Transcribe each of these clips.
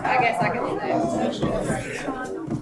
I guess I can do that.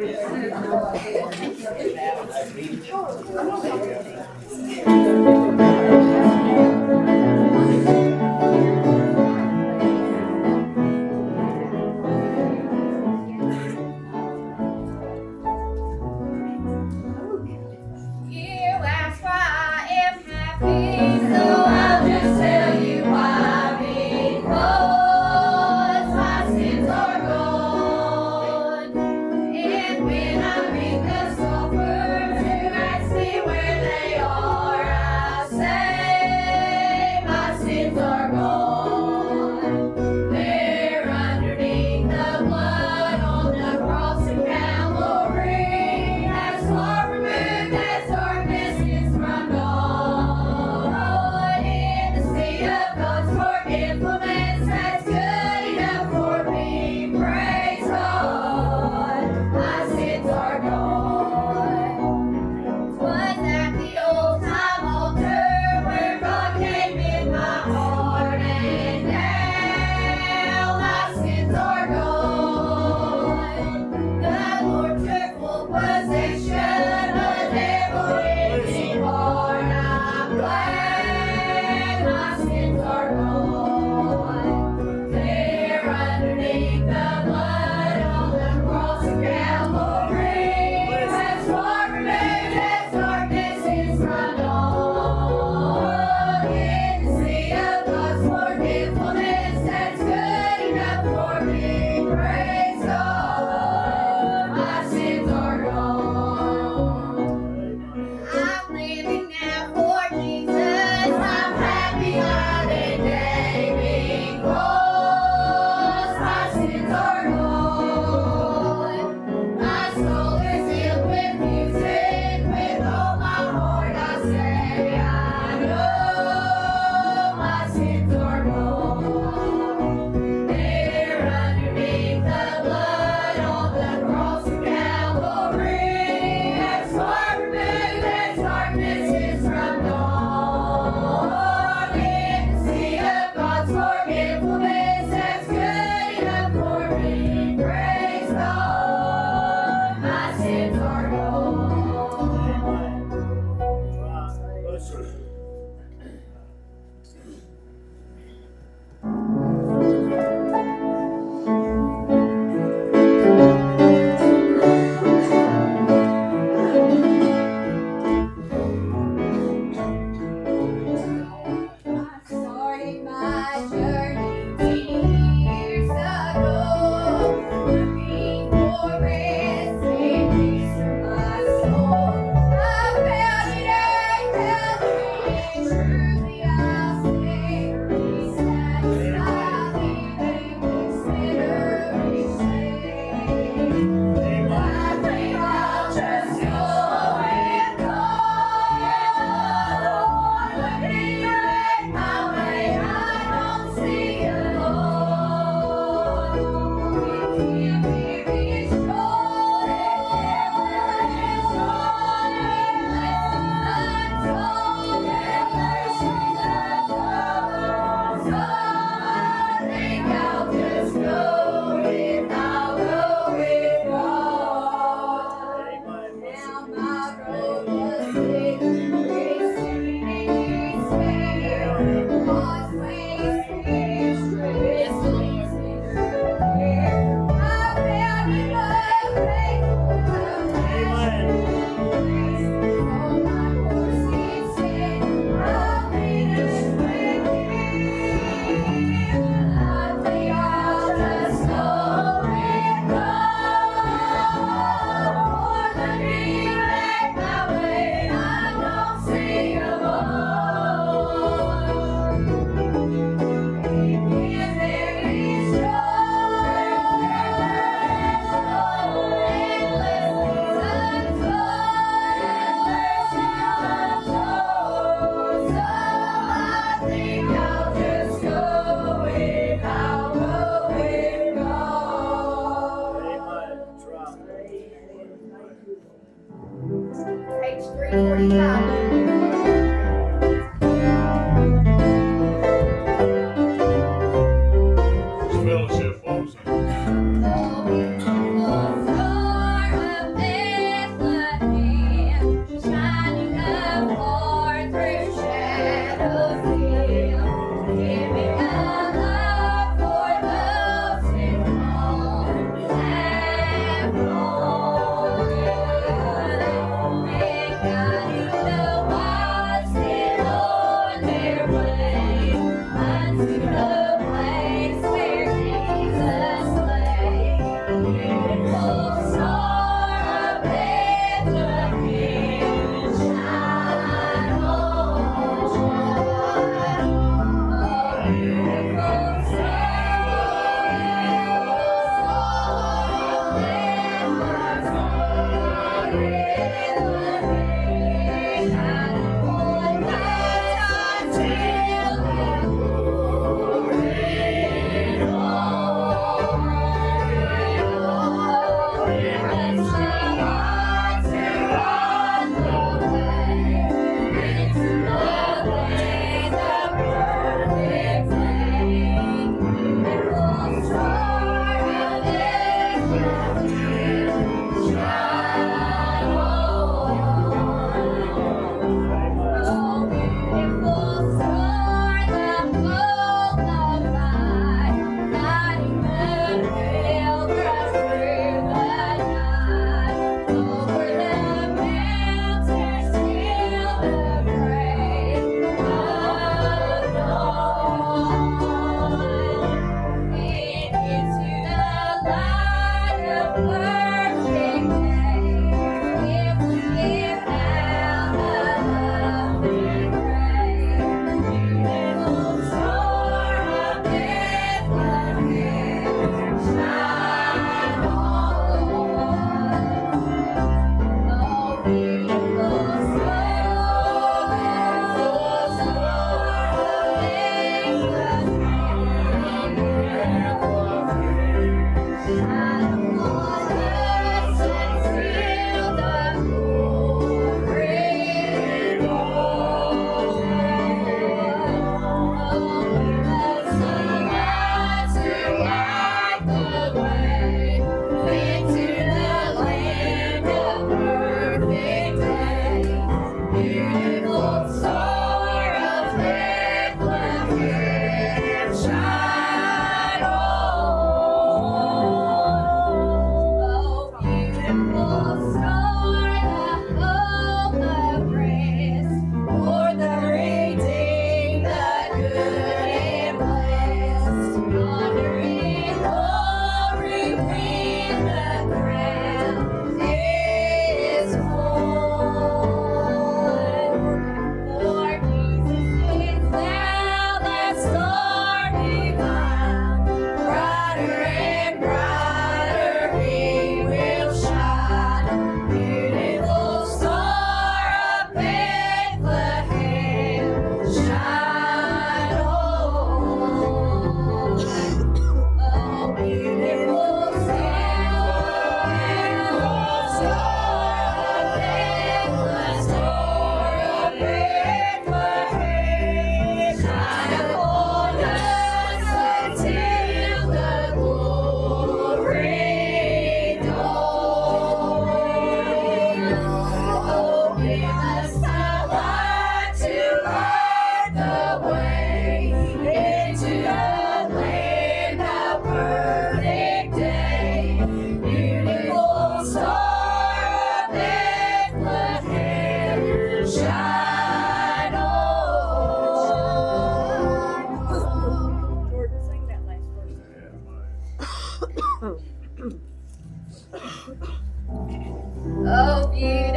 どうだ?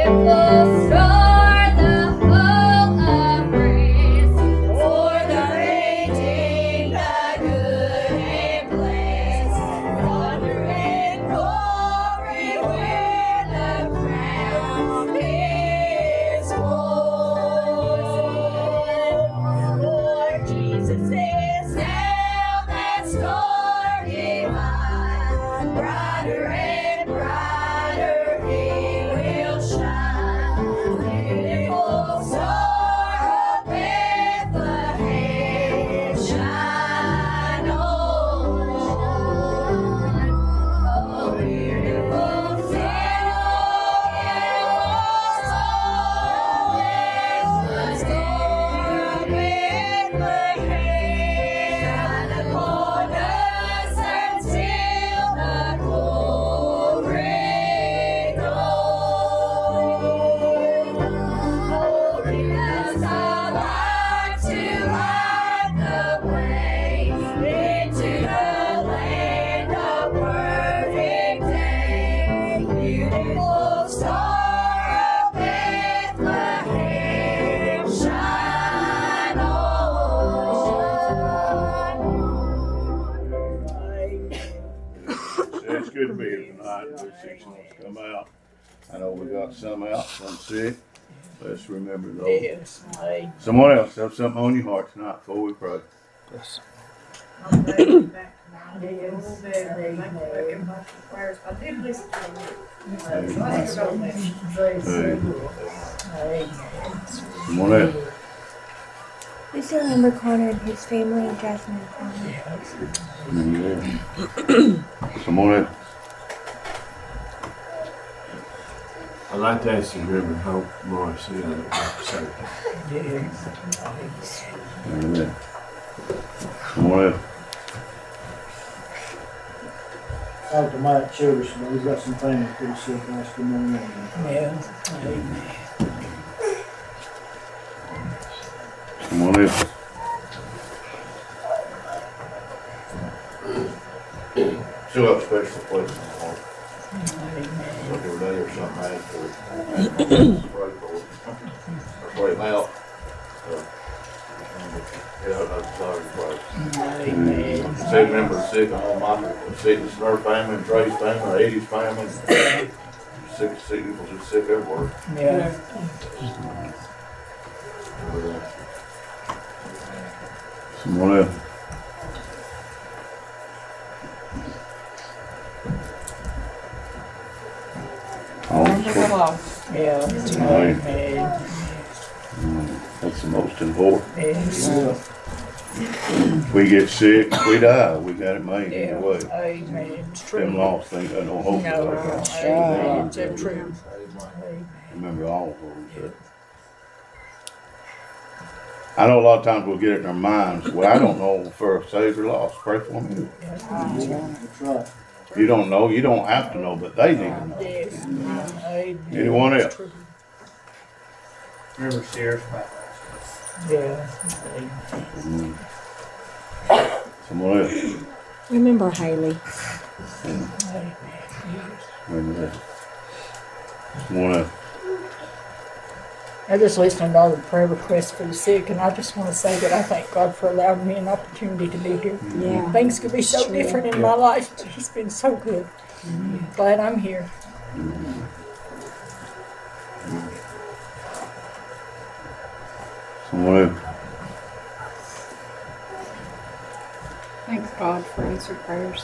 Oh you for making my prayers. I did listen to you. So I just don't miss you. Praise Hey. the Lord. Amen. Someone else. We still remember Connor and his family and Jasmine and Connor. Yeah. Someone else. I'd like to ask you to remember Hope Morrissey, I don't have to say that. Yes. Amen. Someone else. Talked to Mike Childers, but he's got some family pretty sick last good morning. Yeah, amen. Someone else. Still have special place in my heart. Amen. Like every day or something I ask for. Pray for it. Or pray them out. Uh, Yeah, I'm sorry, pray. Amen. Say members sick, I know my, sick, it's our family, and Trey's family, Eddie's family. Sick, sick, people just sick everywhere. Yeah, Someone else. All Remember is the loss. yeah, amen. That's the most important. Yes, We get sick, we die, we got it made yeah, either way. Oh, amen. It's true. Them lost things, I don't hope. No, amen. It's the truth. Amen. Remember all of those. I know a lot of times we'll get it in our minds, well, I don't know for a saved or lost, pray for me. That's right. You don't know, you don't have to know, but they need to know. Yes, amen. Anyone It's else? true. Remember Sheriff's Yeah, amen. Someone else. Remember Haley. Amen. Remember that. Someone else. I just listened to all the prayer requests for the sick, and I just want to say that I thank God for allowing me an opportunity to be here. Yeah. Things could be so True. different in my life, but He's been so good. Glad I'm here. Mm-hmm. Someone. Thanks God for answered prayers.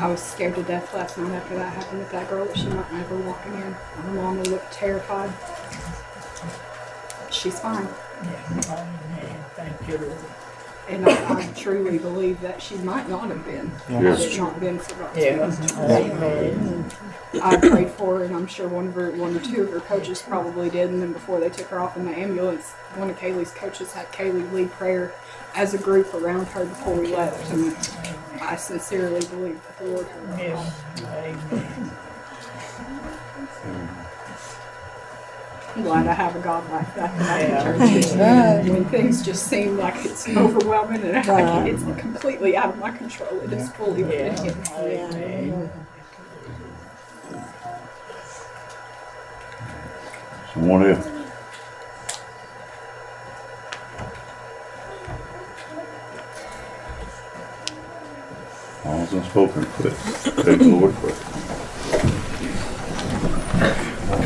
I was scared to death last night after that happened with that girl that she might never walking in. Her mama looked terrified. She's fine. Yeah, amen. Thank you, Lord. And I, I truly believe that she might not have been had Yes. it not been for God's Yeah, grace. amen. I prayed for her, and I'm sure one of her, one or two of her coaches probably did. And then before they took her off in the ambulance, one of Kaylee's coaches had Kaylee lead prayer as a group around her before we left. And I sincerely believe that the Lord heard her. Yeah, amen. I'm glad I have a God like that that I Yeah. can turn to. When things just seem like it's overwhelming and I- it's completely out of my control, it is fully within Yeah, Him. amen. Someone else. All's unspoken, quit. Take the Lord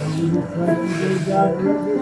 i'm going to pray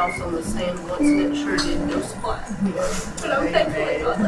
house on the sand once and it sure did go splat. But I'm thankful it got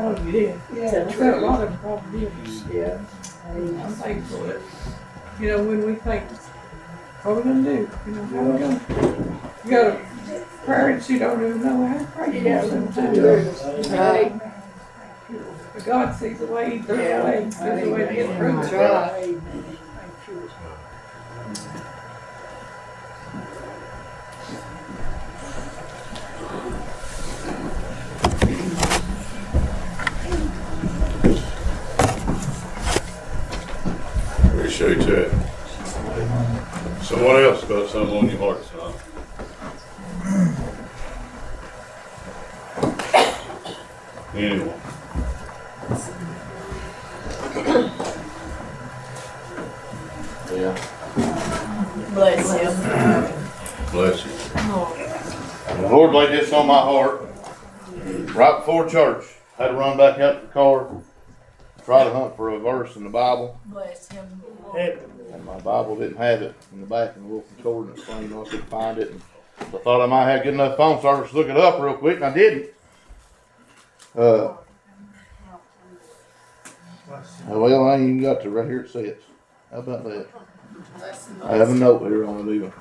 problem it is. Yeah, we've got a lot of problems. Yeah. I'm thankful that, you know, when we think, what we gonna do, you know, how we gonna, you got a parents you don't even know how to pray for Yeah. sometimes. Right. But God sees a way, there's a way, there's a way to get through. That's right. show that. Someone else got something on your heart tonight. Anyone? Yeah. Bless you. Bless you. The Lord laid this on my heart. Right before church, had to run back out to the car try to hunt for a verse in the Bible. Bless him. And my Bible didn't have it in the back in the little concordance frame. I couldn't find it. And I thought I might have good enough phone service to look it up real quick, and I didn't. Uh, well, I ain't even got to right here it says. How about that? I have a note here on it even.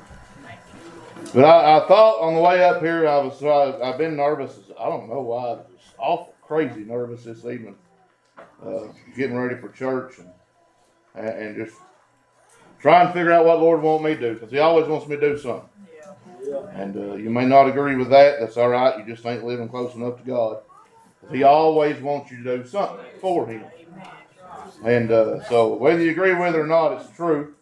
But I, I thought on the way up here, I was I, I've been nervous. I don't know why. I was awful crazy nervous this evening, uh, getting ready for church and and, just try and figure out what Lord want me to do because He always wants me to do something. And uh, you may not agree with that. That's all right. You just ain't living close enough to God. He always wants you to do something for Him. And uh, so, whether you agree with it or not, it's true.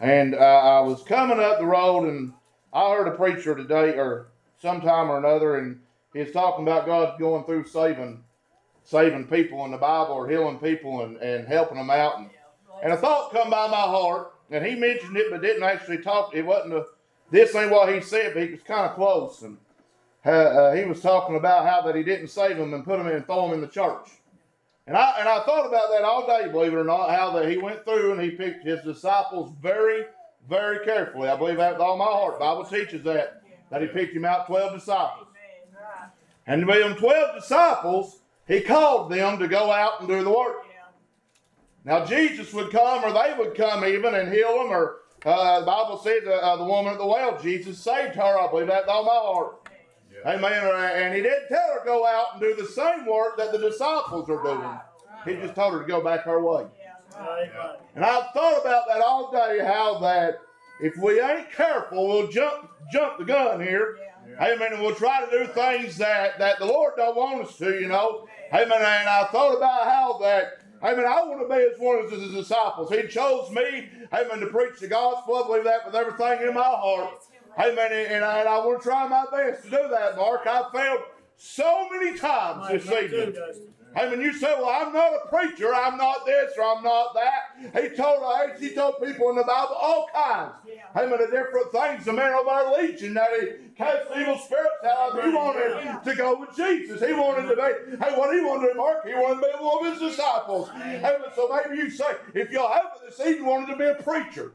And uh, I was coming up the road, and I heard a preacher today, or sometime or another, and he was talking about God going through saving, saving people in the Bible, or healing people, and, and helping them out. And, and a thought come by my heart, and he mentioned it, but didn't actually talk. It wasn't a, this ain't what he said, but he was kind of close. And uh, uh, he was talking about how that he didn't save them and put them in and throw them in the church. And I and I thought about that all day, believe it or not, how that he went through and he picked his disciples very, very carefully. I believe that with all my heart. The Bible teaches that that he picked him out twelve disciples. And with them twelve disciples, he called them to go out and do the work. Now Jesus would come, or they would come even and heal them, or uh, the Bible says uh, uh, the woman at the well, Jesus saved her. I believe that with all my heart. Amen. And he didn't tell her to go out and do the same work that the disciples are doing. He just told her to go back her way. And I've thought about that all day, how that if we ain't careful, we'll jump jump the gun here. Amen. And we'll try to do things that, that the Lord don't want us to, you know. Amen. And I thought about how that Amen. I want to be as one of his disciples. He chose me, amen, to preach the gospel. I believe that with everything in my heart. Amen. And, and I, and I want to try my best to do that, Mark. I've failed so many times this evening. Amen. You say, well, I'm not a preacher. I'm not this or I'm not that. He told us, he told people in the Bible all kinds. Amen. Of different things. The man of our legion that he cast evil spirits out of. He wanted to go with Jesus. He wanted to be, hey, what he wanted to do, Mark, he wanted to be one of his disciples. Amen. So maybe you say, if you'll have it this evening, you wanted to be a preacher.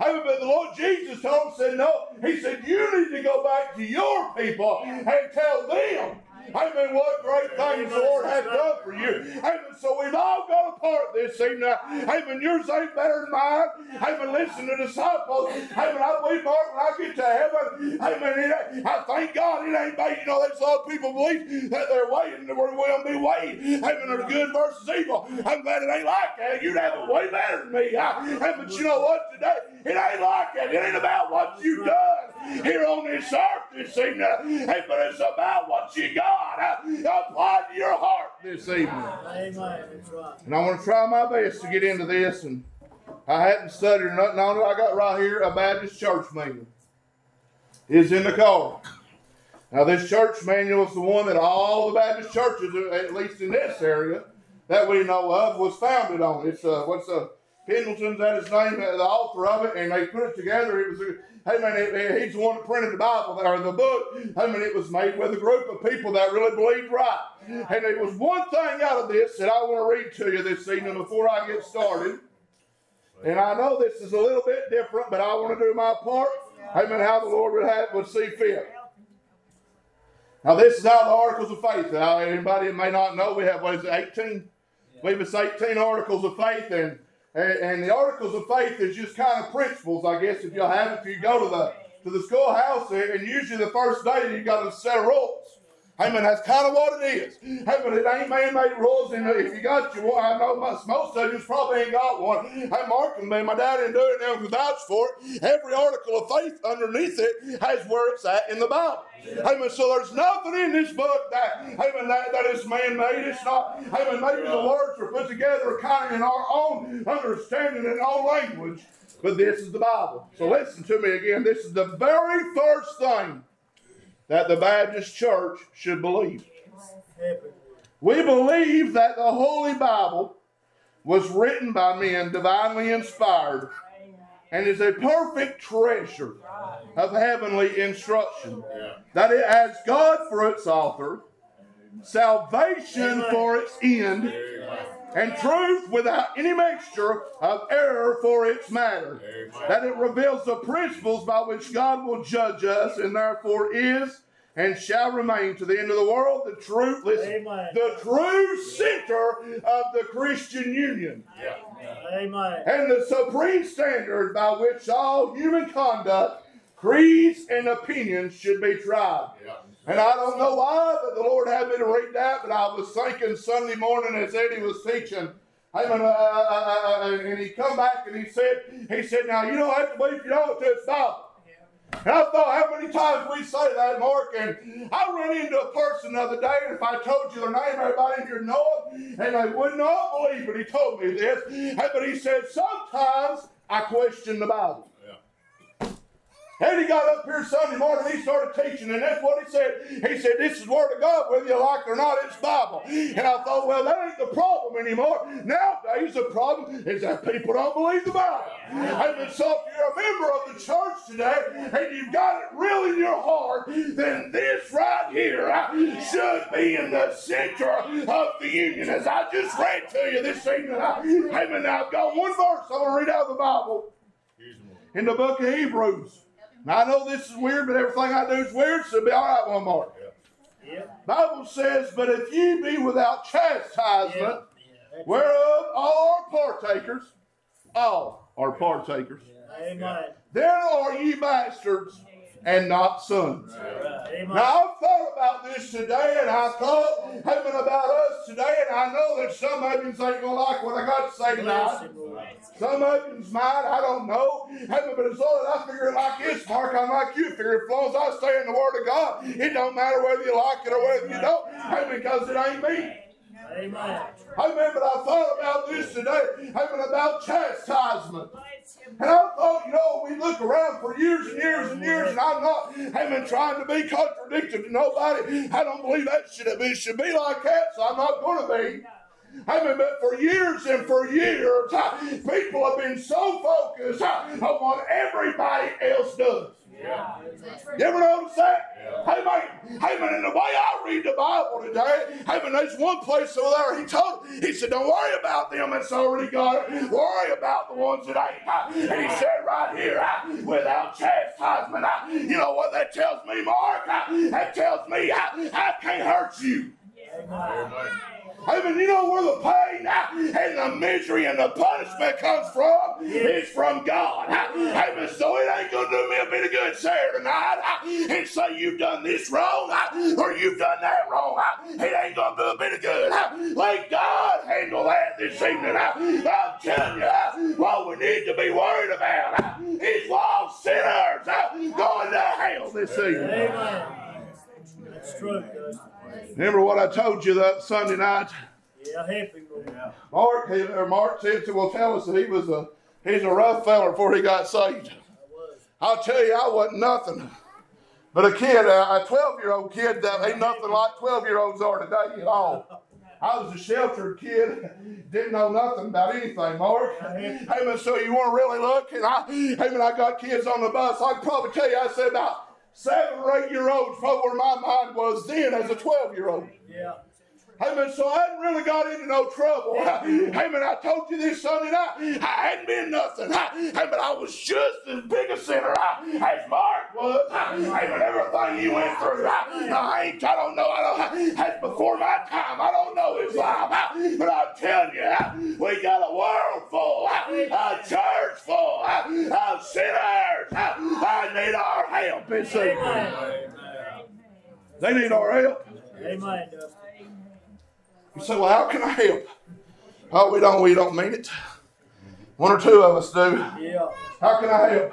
Amen. But the Lord Jesus told him, said, no. He said, you need to go back to your people and tell them. Amen. What great things the Lord has done for you. Amen. So we've all got a part this evening. Amen. Yours ain't better than mine. Amen. Listen to the disciples. Amen. I believe, Mark, when I get to heaven, amen. I thank God it ain't made. You know, there's a lot of people believe that they're waiting to where we'll be waiting. Amen. Or good versus evil. I'm glad it ain't like that. You'd have it way better than me. Amen. But you know what? Today, it ain't like that. It ain't about what you've done here on this earth this evening. But it's about what you got uh, applied to your heart this evening. Amen. And I want to try my best to get into this. And I hadn't studied or nothing on it. I got right here a Baptist church manual. It's in the car. Now, this church manual is the one that all the Baptist churches, at least in this area, that we know of, was founded on. It's uh, what's uh, Pendleton's that his name, uh, the author of it, and they put it together. It was, hey man, it, he's the one that printed the Bible or the book. I mean, it was made with a group of people that really believed right. And it was one thing out of this that I want to read to you this evening before I get started. And I know this is a little bit different, but I want to do my part. Amen. How the Lord would have would see fit. Now, this is how the articles of faith. Now, anybody that may not know, we have what is it, 18? I believe it's 18 articles of faith, and, and and the articles of faith is just kind of principles, I guess. If you'll have it, if you go to the to the schoolhouse, and usually the first day you got a set of rules. Amen. That's kind of what it is. But it ain't man-made rules. And if you got your one, I know most, most of you probably ain't got one. Hey, Mark and me, my dad didn't do it. Now vouch for it. Every article of faith underneath it has where it's at in the Bible. Amen. So there's nothing in this book that, amen, that, that is man-made. It's not, amen, maybe the words are put together kind of in our own understanding and our language. But this is the Bible. So listen to me again. This is the very first thing that the Baptist church should believe. We believe that the Holy Bible was written by men divinely inspired and is a perfect treasure of heavenly instruction. That it has God for its author, salvation for its end, and truth without any mixture of error for its matter. That it reveals the principles by which God will judge us and therefore is and shall remain to the end of the world the true listen, Amen. the true center of the Christian union Amen. and the supreme standard by which all human conduct, creeds, and opinions should be tried. And I don't know why, but the Lord had me to read that. But I was thinking Sunday morning as Eddie was teaching. Amen. Uh, uh, uh, and he come back and he said, he said, now you don't have to believe you it to Bible. And I thought how many times we say that, Mark. And I ran into a person the other day, and if I told you their name, everybody here know them, and they would not believe it. He told me this. But he said, sometimes I question the Bible. And he got up here Sunday morning, and he started teaching, and that's what he said. He said, This is Word of God, whether you like it or not, it's Bible. And I thought, well, that ain't the problem anymore. Nowadays, the problem is that people don't believe the Bible. And so if you're a member of the church today, and you've got it real in your heart, then this right here uh, should be in the center of the union. As I just read to you this evening, I, amen, I've got one verse I'm going to read out of the Bible in the book of Hebrews. Now I know this is weird, but everything I do is weird, so it'll be all right one more. Yep. Bible says, but if ye be without chastisement, Yep. whereof all are partakers, all are partakers, Amen. then are ye bastards and not sons. Right. Now I've thought about this today, and I thought, having about us today, and I know that some of you ain't gonna like what I got to say tonight. Bless him, Lord. Some of you's mine, I don't know. Heaven, but as long as I figure it like this, Mark, I'm like you. Figure as long as I stay in the Word of God, it don't matter whether you like it or whether you don't. Heaven, because it ain't me. Amen. Amen. But I thought about this today. Amen. about chastisement. And I thought, you know, we look around for years and years and years, and I'm not, haven't trying to be contradictory to nobody. I don't believe that should be, It should be like that, so I'm not going to be. I but for years and for years, uh, people have been so focused uh, on what everybody else does. You ever know what I'm saying? Hey man, hey man, in the way I read the Bible today, hey man, there's one place over there. He told, he said, "Don't worry about them that's already got it. Worry about the ones that ain't." And he said right here, without chastisement, uh, you know what that tells me, Mark? That tells me I, I can't hurt you. I mean, you know where the pain and the misery and the punishment comes from? It's from God. I mean, so it ain't gonna do me a bit of good, Sarah, tonight, and say you've done this wrong or you've done that wrong. It ain't gonna do a bit of good. Let God handle that this evening. I'm telling you, what we need to be worried about is lost sinners going to hell this evening. Amen. That's true. Remember what I told you that Sunday night? Yeah, happy, Lord. Mark, he, or Mark Simpson will tell us that he was a he's a rough feller before he got saved. I'll tell you, I wasn't nothing but a kid, a 12 year old kid that ain't nothing like 12 year olds are today at all. I was a sheltered kid, didn't know nothing about anything, Mark. Hey man, so you want to really look? And I, hey man, I got kids on the bus. I can probably tell you, I said about seven or eight year olds, probably where my mind was then as a 12 year old. Yeah. Hey man, so I hadn't really got into no trouble. Hey man, I told you this Sunday night. I hadn't been nothing. Hey, but I was just as big a sinner as Mark was. Hey, but everything he went through, I ain't. I don't know. I don't. That's before my time. I don't know his life. But I'm telling you, we got a world full, a church full of sinners. I need our help. It's a- They need our help. Amen. You say, well, how can I help? Oh, we don't, we don't mean it. One or two of us do. Yeah. How can I help?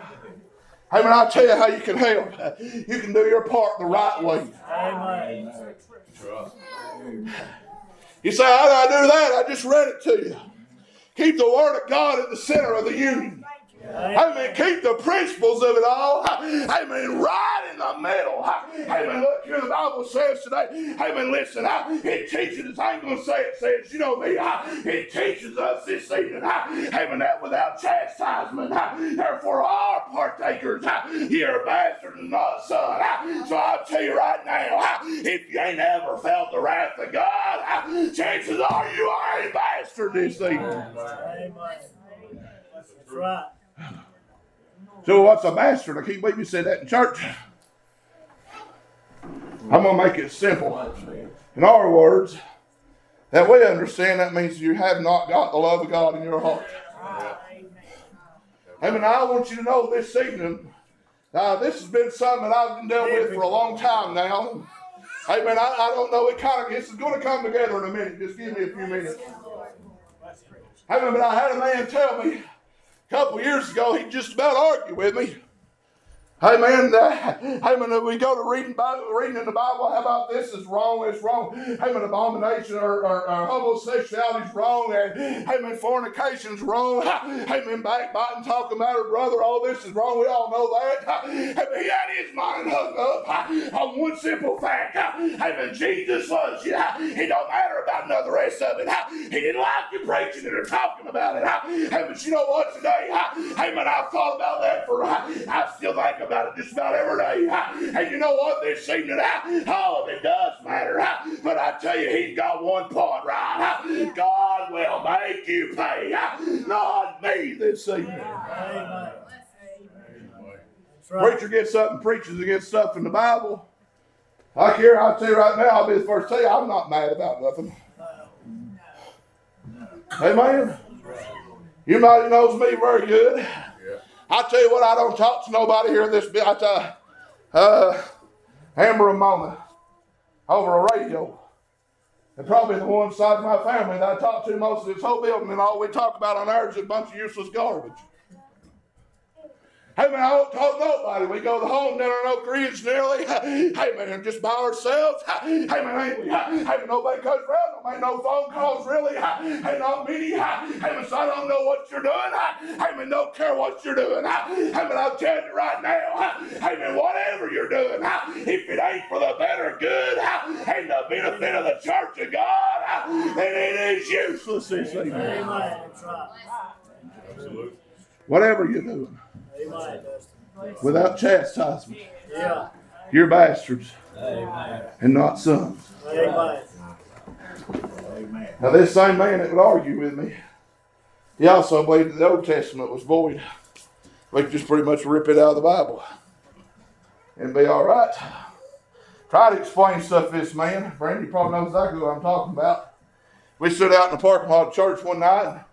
Hey, man, I'll tell you how you can help. You can do your part the right way. Amen. You say, how do I do that? I just read it to you. Keep the Word of God at the center of the union. Amen. Keep the principles of it all. I mean, Right in the middle. I mean, look here, the Bible says today. I mean, listen, it teaches us, I ain't gonna say it says, you know me, it teaches us this evening, hey man, that without chastisement, therefore our partakers, you're bastards and not son. So I'll tell you right now, if you ain't ever felt the wrath of God, chances are you are a bastard this evening. Amen. That's right. So what's a bastard? I can't believe you said that in church. I'm gonna make it simple. In our words, that we understand that means you have not got the love of God in your heart. I mean, I want you to know this evening, uh, this has been something that I've been dealing with for a long time now. Hey man, I, I don't know. It kind of this is going to come together in a minute. Just give me a few minutes. Man, but I had a man tell me a couple years ago he just about argued with me. Uh, hey we go to reading Bible, reading in the Bible. How about this is wrong? It's wrong. Man, abomination or, or, or homosexuality is wrong. Hey man, fornication's wrong. Hey man, backbiting, talking about her brother. All this is wrong. We all know that. He had his mind hung up on one simple fact. Man, Jesus loves you. It don't matter about of the rest of it. He didn't like you preaching it or talking about it. But you know what today? Man, I've thought about that for. I still think about it just about every day. And you know what? This evening, oh, it does matter. But I tell you, he's got one part right. God will make you pay. Not me this evening. Amen. Right. Preacher gets up and preaches against stuff in the Bible. I care, I'll tell you right now, I'll be the first to tell you, I'm not mad about nothing. Amen. You might knows me very good. I tell you what, I don't talk to nobody here in this. I tell uh, Amber and Mona over a radio. And probably the one side of my family that I talk to most of this whole building, and all we talk about on ours is a bunch of useless garbage. Hey man, I don't talk to nobody. We go to the home dinner in Oak Ridge nearly. Hey man, just by ourselves. Hey man, ain't we? Hey man, nobody comes around. Don't make no phone calls really. Hey, not many. Hey man, so I don't know what you're doing. Hey man, don't care what you're doing. Hey man, I'll tell you right now. Hey man, whatever you're doing, if it ain't for the better good and the benefit of the church of God, then it is useless evening. Amen. That's right. Whatever you're doing, Amen. Without chastisement, Yeah. you're bastards Amen. and not sons. Amen. Now, this same man that would argue with me, he also believed that the Old Testament was void. We could just pretty much rip it out of the Bible and be all right. Try to explain stuff to this man. Brandy probably knows exactly what I'm talking about. We stood out in the parking lot of church one night,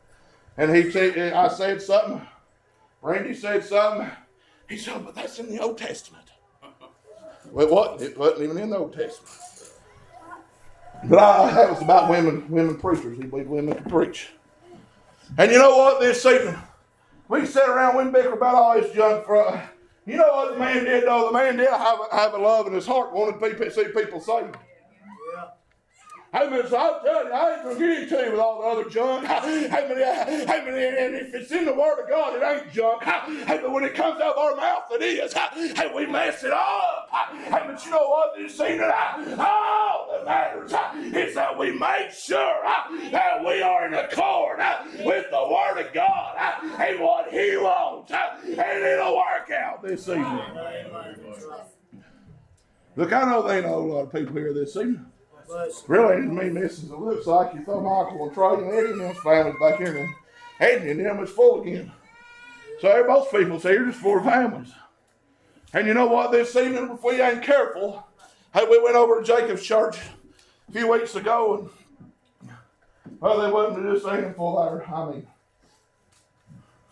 and he said, I said something. Randy said something. He said, but that's in the Old Testament. Well, it wasn't. It wasn't even in the Old Testament. But I, that was about women, women preachers. He believed women could preach. And you know what? This evening, we sat around, we bicker about all this junk. For you know what the man did though? The man did have have a love in his heart, wanted people see people saved. Hey man, so I'll tell you, I ain't gonna get into you with all the other junk. Hey man, hey man, and if it's in the Word of God, it ain't junk. Hey, but when it comes out of our mouth, it is. Hey, we mess it up. Hey, but you know what? This evening, all that matters is that we make sure that we are in accord with the Word of God and what He wants, and it'll work out this evening. Amen. That's right. Look, I know there ain't a whole lot of people here this evening. Really, it's me, Mrs. It looks like you throw Michael and Troy and Eddie and them families back here and Eddie and them is full again. So there- most people say you're just four families. And you know what? This evening, if we ain't careful, hey, we went over to Jacob's church a few weeks ago and well, they wasn't just singing full there. I mean,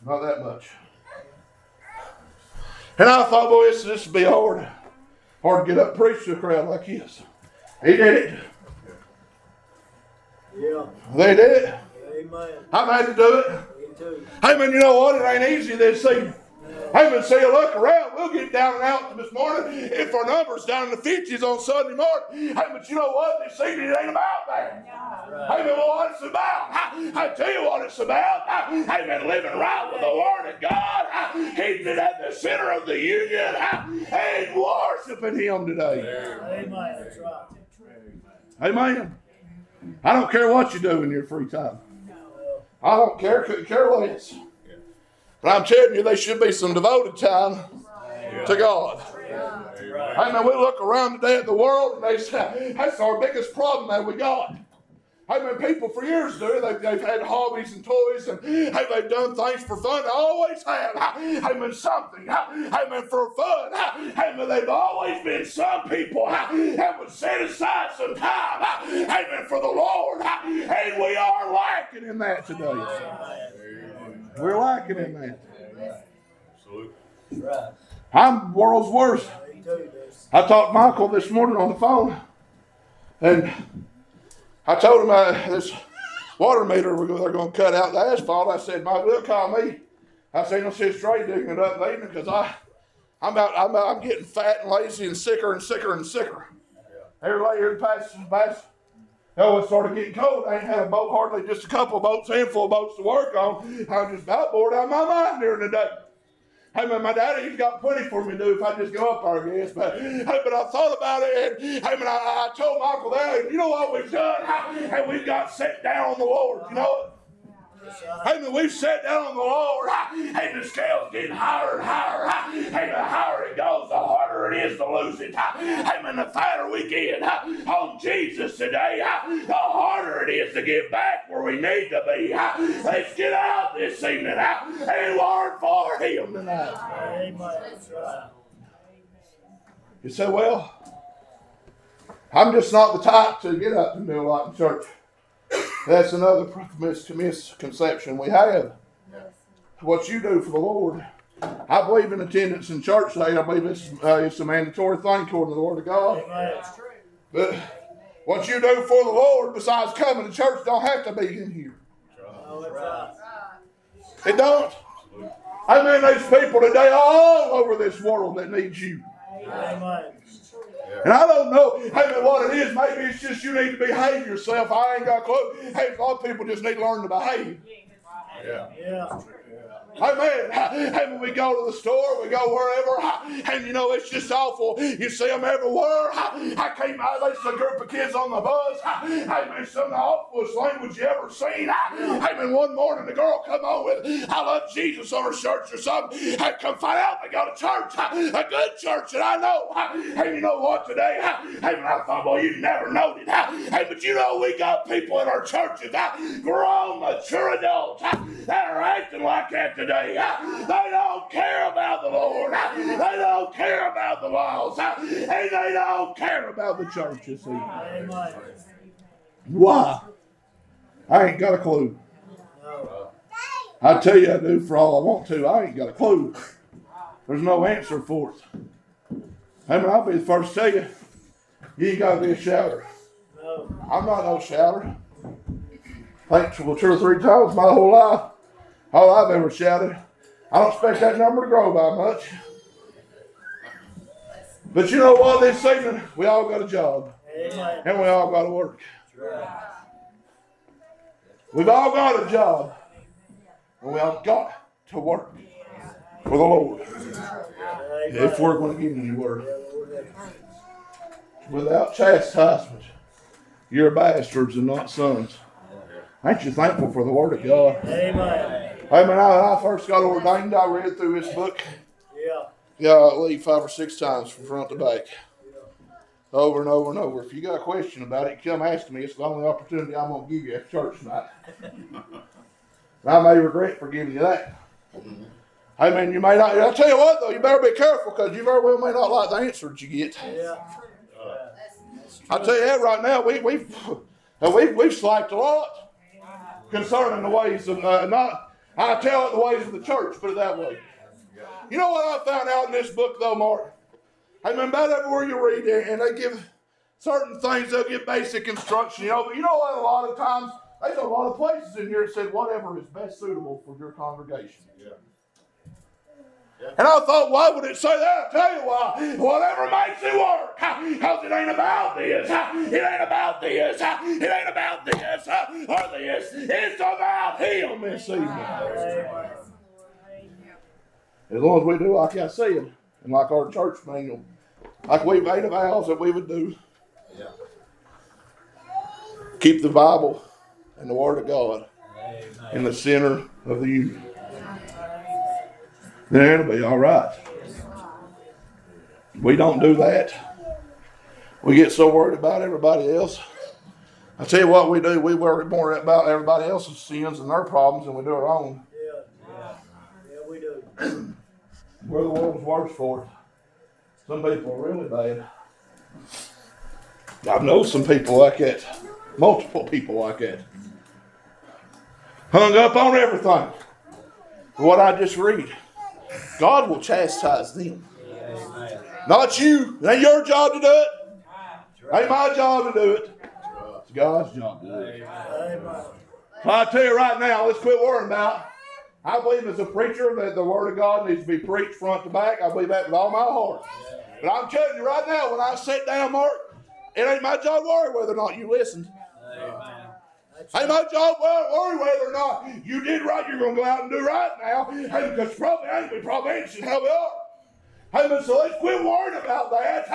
not that much. And I thought, boy, this this would be hard, hard to get up and preach to a crowd like this. He did it. Yeah. They did it. Amen. I've had to do it. Me too. Hey man, you know what? It ain't easy this season. Hey, man, see, you look around. We'll get down and out this morning if our numbers down in the 50s on Sunday morning. Hey, but you know what? This evening it ain't about that. Hey, man, what it's about? I, I tell you what it's about. I, hey, man, living right with the Word of God, I, keeping it at the center of the union, I, and worshiping Him today. Amen, that's right. Amen. I don't care what you do in your free time. I don't care, couldn't care less. But I'm telling you, there should be some devoted time to God. Hey man, we look around today at the world and they say that's our biggest problem that we got. Hey man, people for years do they've, they've had hobbies and toys and hey they've done things for fun. They always have. Hey man, something. Hey man, for fun. Hey man, they've always been some people that would set aside some time. Hey man, for the Lord. And we are lacking in that today. We're lacking in that. I'm world's worst. I talked Michael this morning on the phone, and I told him uh, this water meter they're going to cut out the asphalt. I said, Michael, they'll call me. I said, you'll sit straight digging it up evening because I, I'm about, I'm, I'm getting fat and lazy and sicker and sicker and sicker. Every later past, past, oh, it started getting cold. I ain't had a boat, hardly just a couple of boats, handful of boats to work on. I was just about bored out of my mind during the day. Hey man, my daddy, he's got plenty for me to do if I just go up there, I guess. But but I thought about it, and hey man, I, I told Michael that, and you know what we've done? Hey, we've got set down on the Lord, you know. Man, we've sat down on the Lord. Hey, the scale's getting higher and higher. Hey, the higher it goes, the harder it is to lose it. Man, the fatter we get on Jesus today, the harder it is to get back where we need to be. Let's get out this evening and learn for Him tonight. Amen. You say, well, I'm just not the type to get up and do a lot in church. That's another misconception we have. What you do for the Lord. I believe in attendance in church today. I believe it's, uh, it's a mandatory thing according to the Word of God. But what you do for the Lord besides coming to church don't have to be in here. Oh. It don't. I mean, there's people today all over this world that need you. Amen. And I don't know, hey, man, what it is. Maybe it's just you need to behave yourself. I ain't got a clue. Hey, a lot of people just need to learn to behave. Yeah. Amen. And we go to the store, we go wherever, and you know, it's just awful. You see them everywhere. I came out, there's a group of kids on the bus. Amen. Some of the awfulest language you ever seen. Amen. One morning, the girl come on with, I love Jesus on her shirt or something. I come find out they go to church, a good church that I know. And you know what today? Amen. I thought, boy, you never knowed it. Hey, but you know, we got people in our churches, grown, mature adults, that are acting like that today. They don't care about the Lord. They don't care about the laws. And they don't care about the churches. Why? I ain't got a clue. I tell you I do for all I want to. I ain't got a clue. There's no answer for it. I mean, I'll be the first to tell you, you ain't got to be a shouter. I'm not no shouter. Think well, two or three times my whole life. All I've ever shouted. I don't expect that number to grow by much. But you know what? This evening, we all got a job Amen. and we all got to work. Right. We've all got a job and we all got to work for the Lord if we're going to get anywhere. Without chastisement, you're bastards and not sons. Aren't you thankful for the Word of God? Amen. Hey man, I, when I first got ordained, I read through this book, Yeah. yeah, I believe five or six times from front to back. Over and over and over. If you got a question about it, come ask me. It's the only opportunity I'm going to give you at church tonight. I may regret for giving you that. Hey man, you may not. I tell you what though, you better be careful because you very well may not like the answer that you get. Yeah. I tell you that right now, we we've we've we've slacked a lot concerning the ways of uh, not. I tell it the ways of the church. Put it that way. You know what I found out in this book though, Mark? I mean, about everywhere you read it, and they give certain things. They'll give basic instruction. You know, but you know what? A lot of times, there's a lot of places in here that said whatever is best suitable for your congregation. And I thought, why would it say that? I'll tell you why. Whatever makes it work. Because it ain't about this. It ain't about this. It ain't about this uh, or this. It's about Him this evening. As long as we do like I said, and like our church manual, like we made the vows that we would do. Keep the Bible and the Word of God in the center of the union. Then it'll be all right. We don't do that. We get so worried about everybody else. I tell you what we do, we worry more about everybody else's sins and their problems than we do our own. Yeah, yeah, we do. We're the world's worst for it. Some people are really bad. I know some people like that. Multiple people like that. Hung up on everything. What I just read. God will chastise them. Not you. It ain't your job to do it. Ain't my job to do it. It's God's job to do it. So I tell you right now, let's quit worrying about. I believe as a preacher that the Word of God needs to be preached front to back. I believe that with all my heart. But I'm telling you right now, when I sit down, Mark, it ain't my job to worry whether or not you listened. Ain't my job to worry whether or not you did right. You're going to go out and do right now. Hey, because probably ain't. We probably ain't. Just how we are. Hey, but so let's quit worrying about that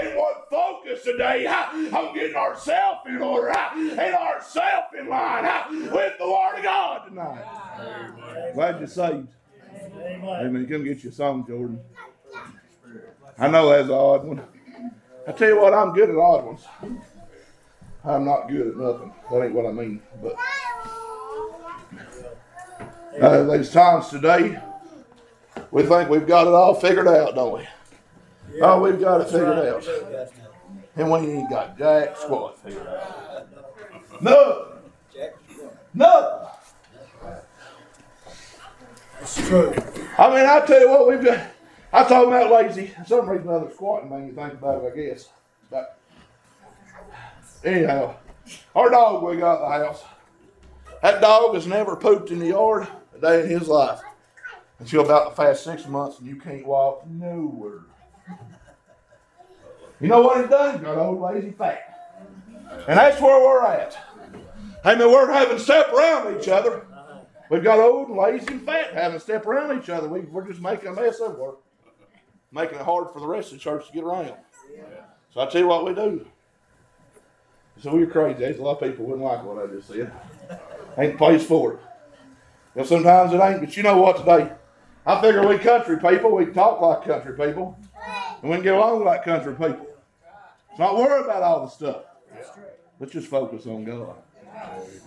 and what focus today on getting ourselves in order and ourselves in line with the Word of God tonight. Glad you're saved. Amen. Come get you a song, Jordan. I know that's an odd one. I tell you what, I'm good at odd ones. I'm not good at nothing. That ain't what I mean. But uh, there's times today we think we've got it all figured out, don't we? Oh, we've got it figured out. And we ain't got jack squat figured out. No. No. That's true. I mean, I tell you what, we've got. I talk about lazy. For some reason, other squatting man, you think about it, I guess. Anyhow, our dog we got the house. That dog has never pooped in the yard a day in his life until about the past six months, and you can't walk nowhere. You know what he's done? Got old lazy fat, and that's where we're at. I mean, we're having to step around each other. We've got old and lazy and fat having to step around each other. We, we're just making a mess everywhere, making it hard for the rest of the church to get around. So I tell you what we do. So you're crazy. A lot of people wouldn't like what I just said. Ain't place for it. You sometimes it ain't, but you know what today? I figure we country people, we talk like country people, and we can get along like country people. Let's not worry about all the stuff. Let's just focus on God.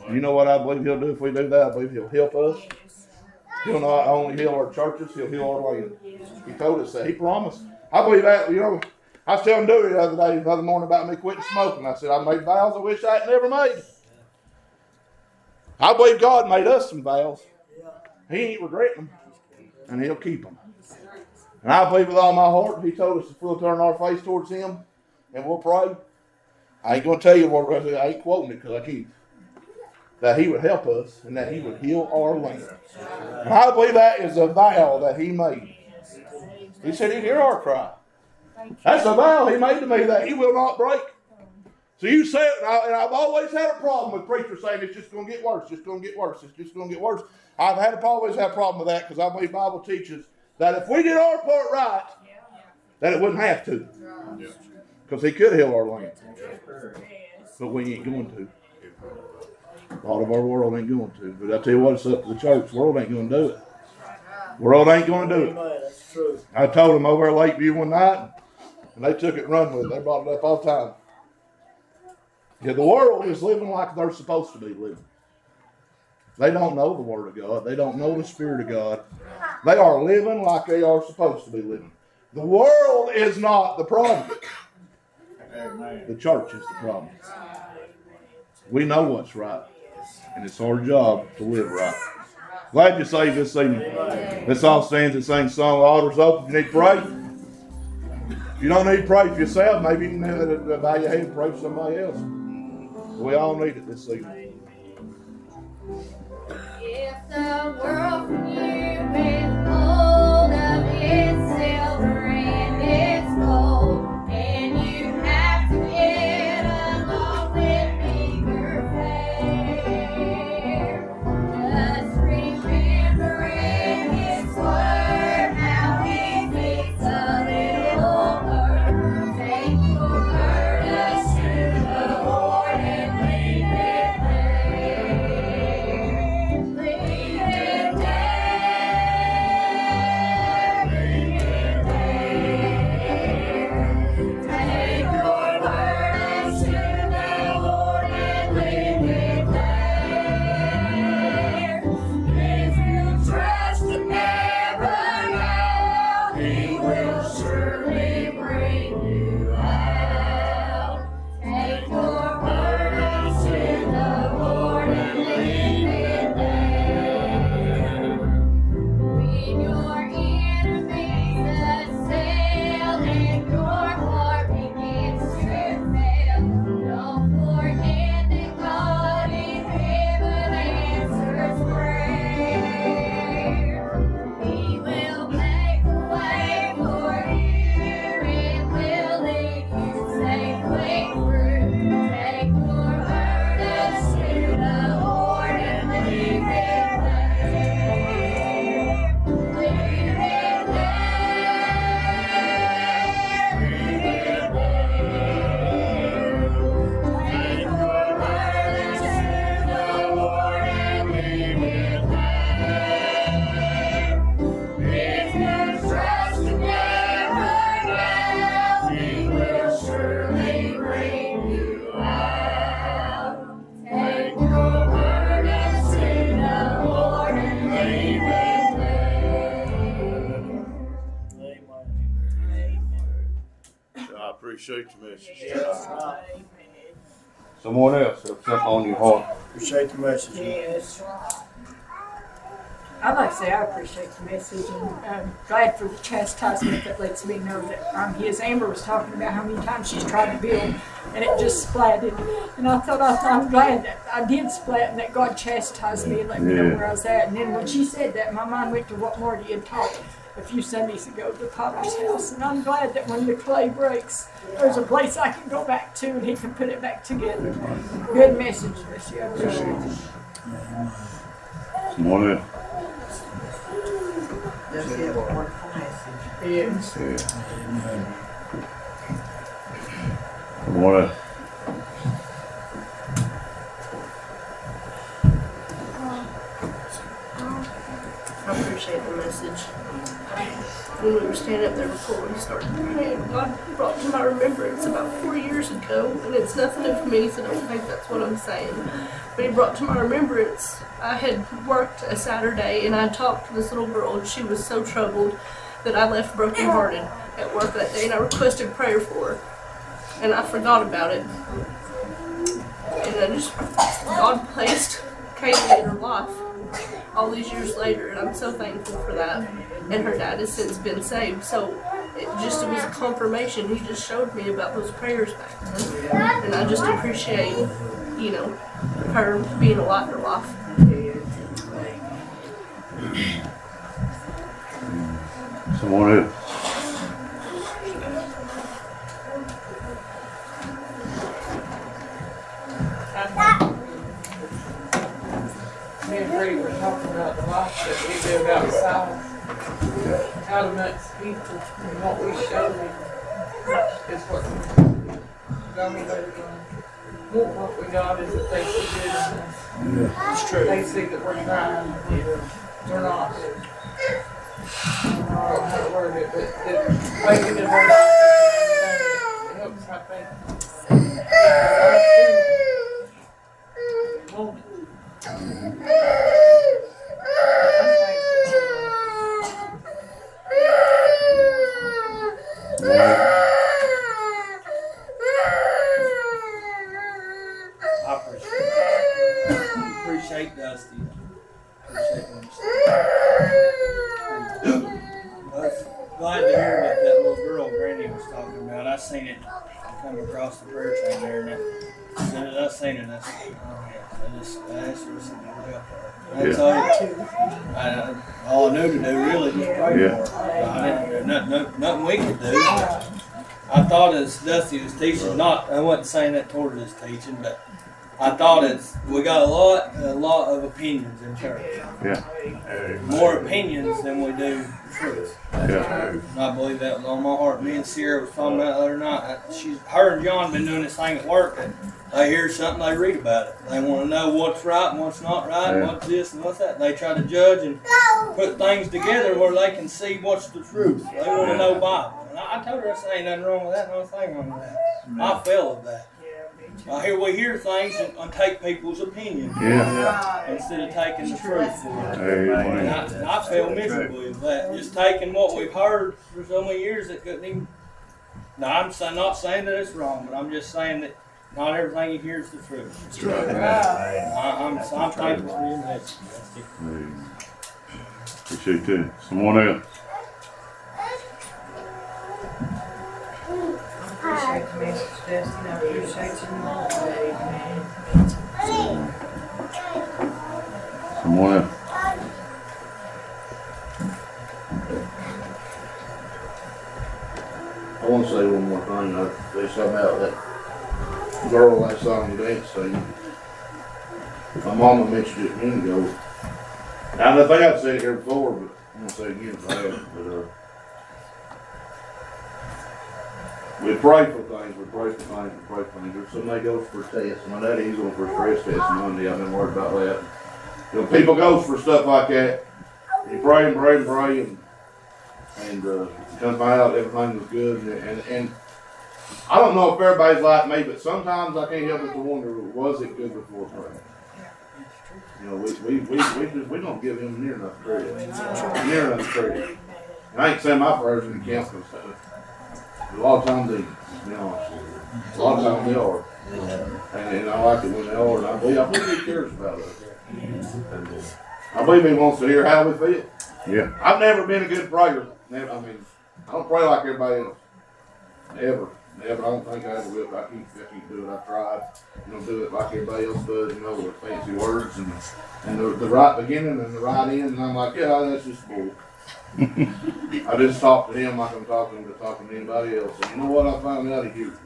You know what I believe He'll do if we do that? I believe He'll help us. He'll not only heal our churches, He'll heal our land. He told us that. He promised. I believe that. You know, I was telling Dewey the other day, the other morning about me quitting smoking. I said I made vows I wish I had never made. I believe God made us some vows. He ain't regretting them, and He'll keep them. And I believe with all my heart, He told us if we'll turn our face towards Him and we'll pray. I ain't going to tell you what I ain't quoting it because I can't. That He would help us and that He would heal our land. And I believe that is a vow that He made. He said He'd hear our cry. That's a vow He made to me that He will not break. So you say it, and, I, and I've always had a problem with preachers saying it's just going to get worse, just going to get worse, it's just going to get worse. I've had always had a problem with that because I believe Bible teaches that if we did our part right, that it wouldn't have to. Because He could heal our land. But we ain't going to. A lot of our world ain't going to. But I tell you what, it's up to the church. The world ain't going to do it. World ain't going to do it. Amen. That's true. I told them over at Lakeview one night, and they took it and run with it. They brought it up all the time. Yeah, the world is living like they're supposed to be living. They don't know the Word of God. They don't know the Spirit of God. They are living like they are supposed to be living. The world is not the problem. The church is the problem. We know what's right, and it's our job to live right. Glad you saved this evening. Let's all stand and sing song. Altars open. You need to pray. You don't need to pray for yourself, maybe you can bow your head and pray for somebody else. We all need it this evening. If the world from you Someone else have something on your heart. Appreciate the message. Yes. I'd like to say I appreciate the message and I'm um, glad for the chastisement that lets me know that I'm his. Amber was talking about how many times she's tried to build and it just splatted. And I thought, I I'm glad that I did splat and that God chastised me and let me know where I was at. And then when she said that, my mind went to what Marty had taught a few Sundays ago, to the potter's house. And I'm glad that when the clay breaks, there's a place I can go back to and he can put it back together. Good message, Missy. I appreciate it. Someone else. Yes. Someone else. I appreciate the message. When we were standing up there before we started praying, God brought to my remembrance about four years ago, and it's nothing of me, so don't think that's what I'm saying. But He brought to my remembrance, I had worked a Saturday and I talked to this little girl, and she was so troubled that I left brokenhearted at work that day, and I requested prayer for her. And I forgot about it. And I just, God placed Kaylee in her life all these years later, and I'm so thankful for that. And her dad has since been saved, so it just it was a confirmation. He just showed me about those prayers back then, and I just appreciate, you know, her being a light in her life. Someone. Me and were talking about the life that we live outside, out amongst people, and what we show them is what God we want what we got is that they see good in us. Yeah, it's true. They see that we're trying, we're not. I don't know how to word it, but the way we live our it helps, I think. Teaching, not I wasn't saying that toward his teaching, but I thought it's we got a lot a lot of opinions in church. Yeah. More opinions than we do truth. Yeah. And I believe that was on my heart. Me and Sierra was talking about the other night. She's her and John been doing this thing at work and they hear something, they read about it. They want to know what's right and what's not right, and Yeah. what's this and what's that. They try to judge and put things together where they can see what's the truth. They want to know Bible. And I, I told her I said ain't nothing wrong with that, no thing wrong with that. I fell of that. I hear we hear things and, and take people's opinions Yeah. instead of taking the truth for it. And Amen. I, I feel miserably with that. Just taking what we've heard for so many years that couldn't even. No, I'm not saying that it's wrong, but I'm just saying that not everything you hear is the truth. I, I'm, I'm thankful for your message. Appreciate that. Someone else. Appreciate the message, Dustin, I appreciate you more. Someone else. I want to say one more thing. I, there's something about that girl I saw on the dance scene. My mama mentioned it a minute ago. And I think I've said it here before, but I'm gonna say it again if I haven't. But uh, we pray for things. We pray for things. We pray for things. If somebody goes for a test, my daddy he's going for a stress test on Monday. I've been worried about that. You know, people goes for stuff like that. You pray and pray and pray and and uh, come find out everything was good and, and and I don't know if everybody's like me, but sometimes I can't help but to wonder was it good before prayer. You know, we we we we, just, we don't give him near enough credit, near enough credit. And I ain't saying my prayers didn't count because a lot of times they to be honest with you. A lot of times they are. And, and I like it when they are, and I believe, I believe he cares about us. And, uh, I believe he wants to hear how we feel. Yeah. I've never been a good prayer. Never, I mean, I don't pray like everybody else. Never, never. I don't think I ever will. I can't, I can't do it. I've tried. You know, do it like everybody else does. You know, with fancy words and and the, the right beginning and the right end. And I'm like, yeah, that's just bull. I just talk to him like I'm talking to talking to anybody else. And you know what? I found out he hears me.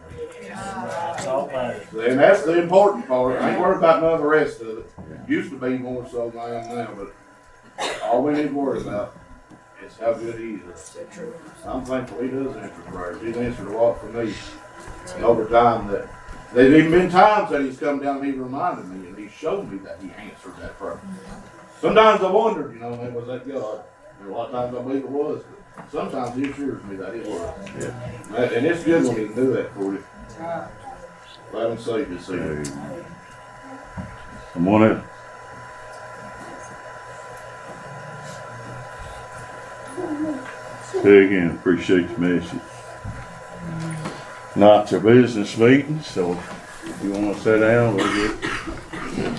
That's all that matters. And that's the important part. I ain't worried about none of the rest of it. Used to be more so than I am now, but all we need to worry about is how good he is. I'm thankful he does answer prayers. He's answered a lot for me And over time that there's even been times that he's come down and he reminded me and he showed me that he answered that prayer. Sometimes I wondered, you know, man, was that God? And a lot of times I believe it was, but sometimes he assures me that it was. And and it's good when he can do that for you. Let him save you, see. Come on in. Say again, appreciate the message. Not your business meeting, so if you wanna sit down, we'll get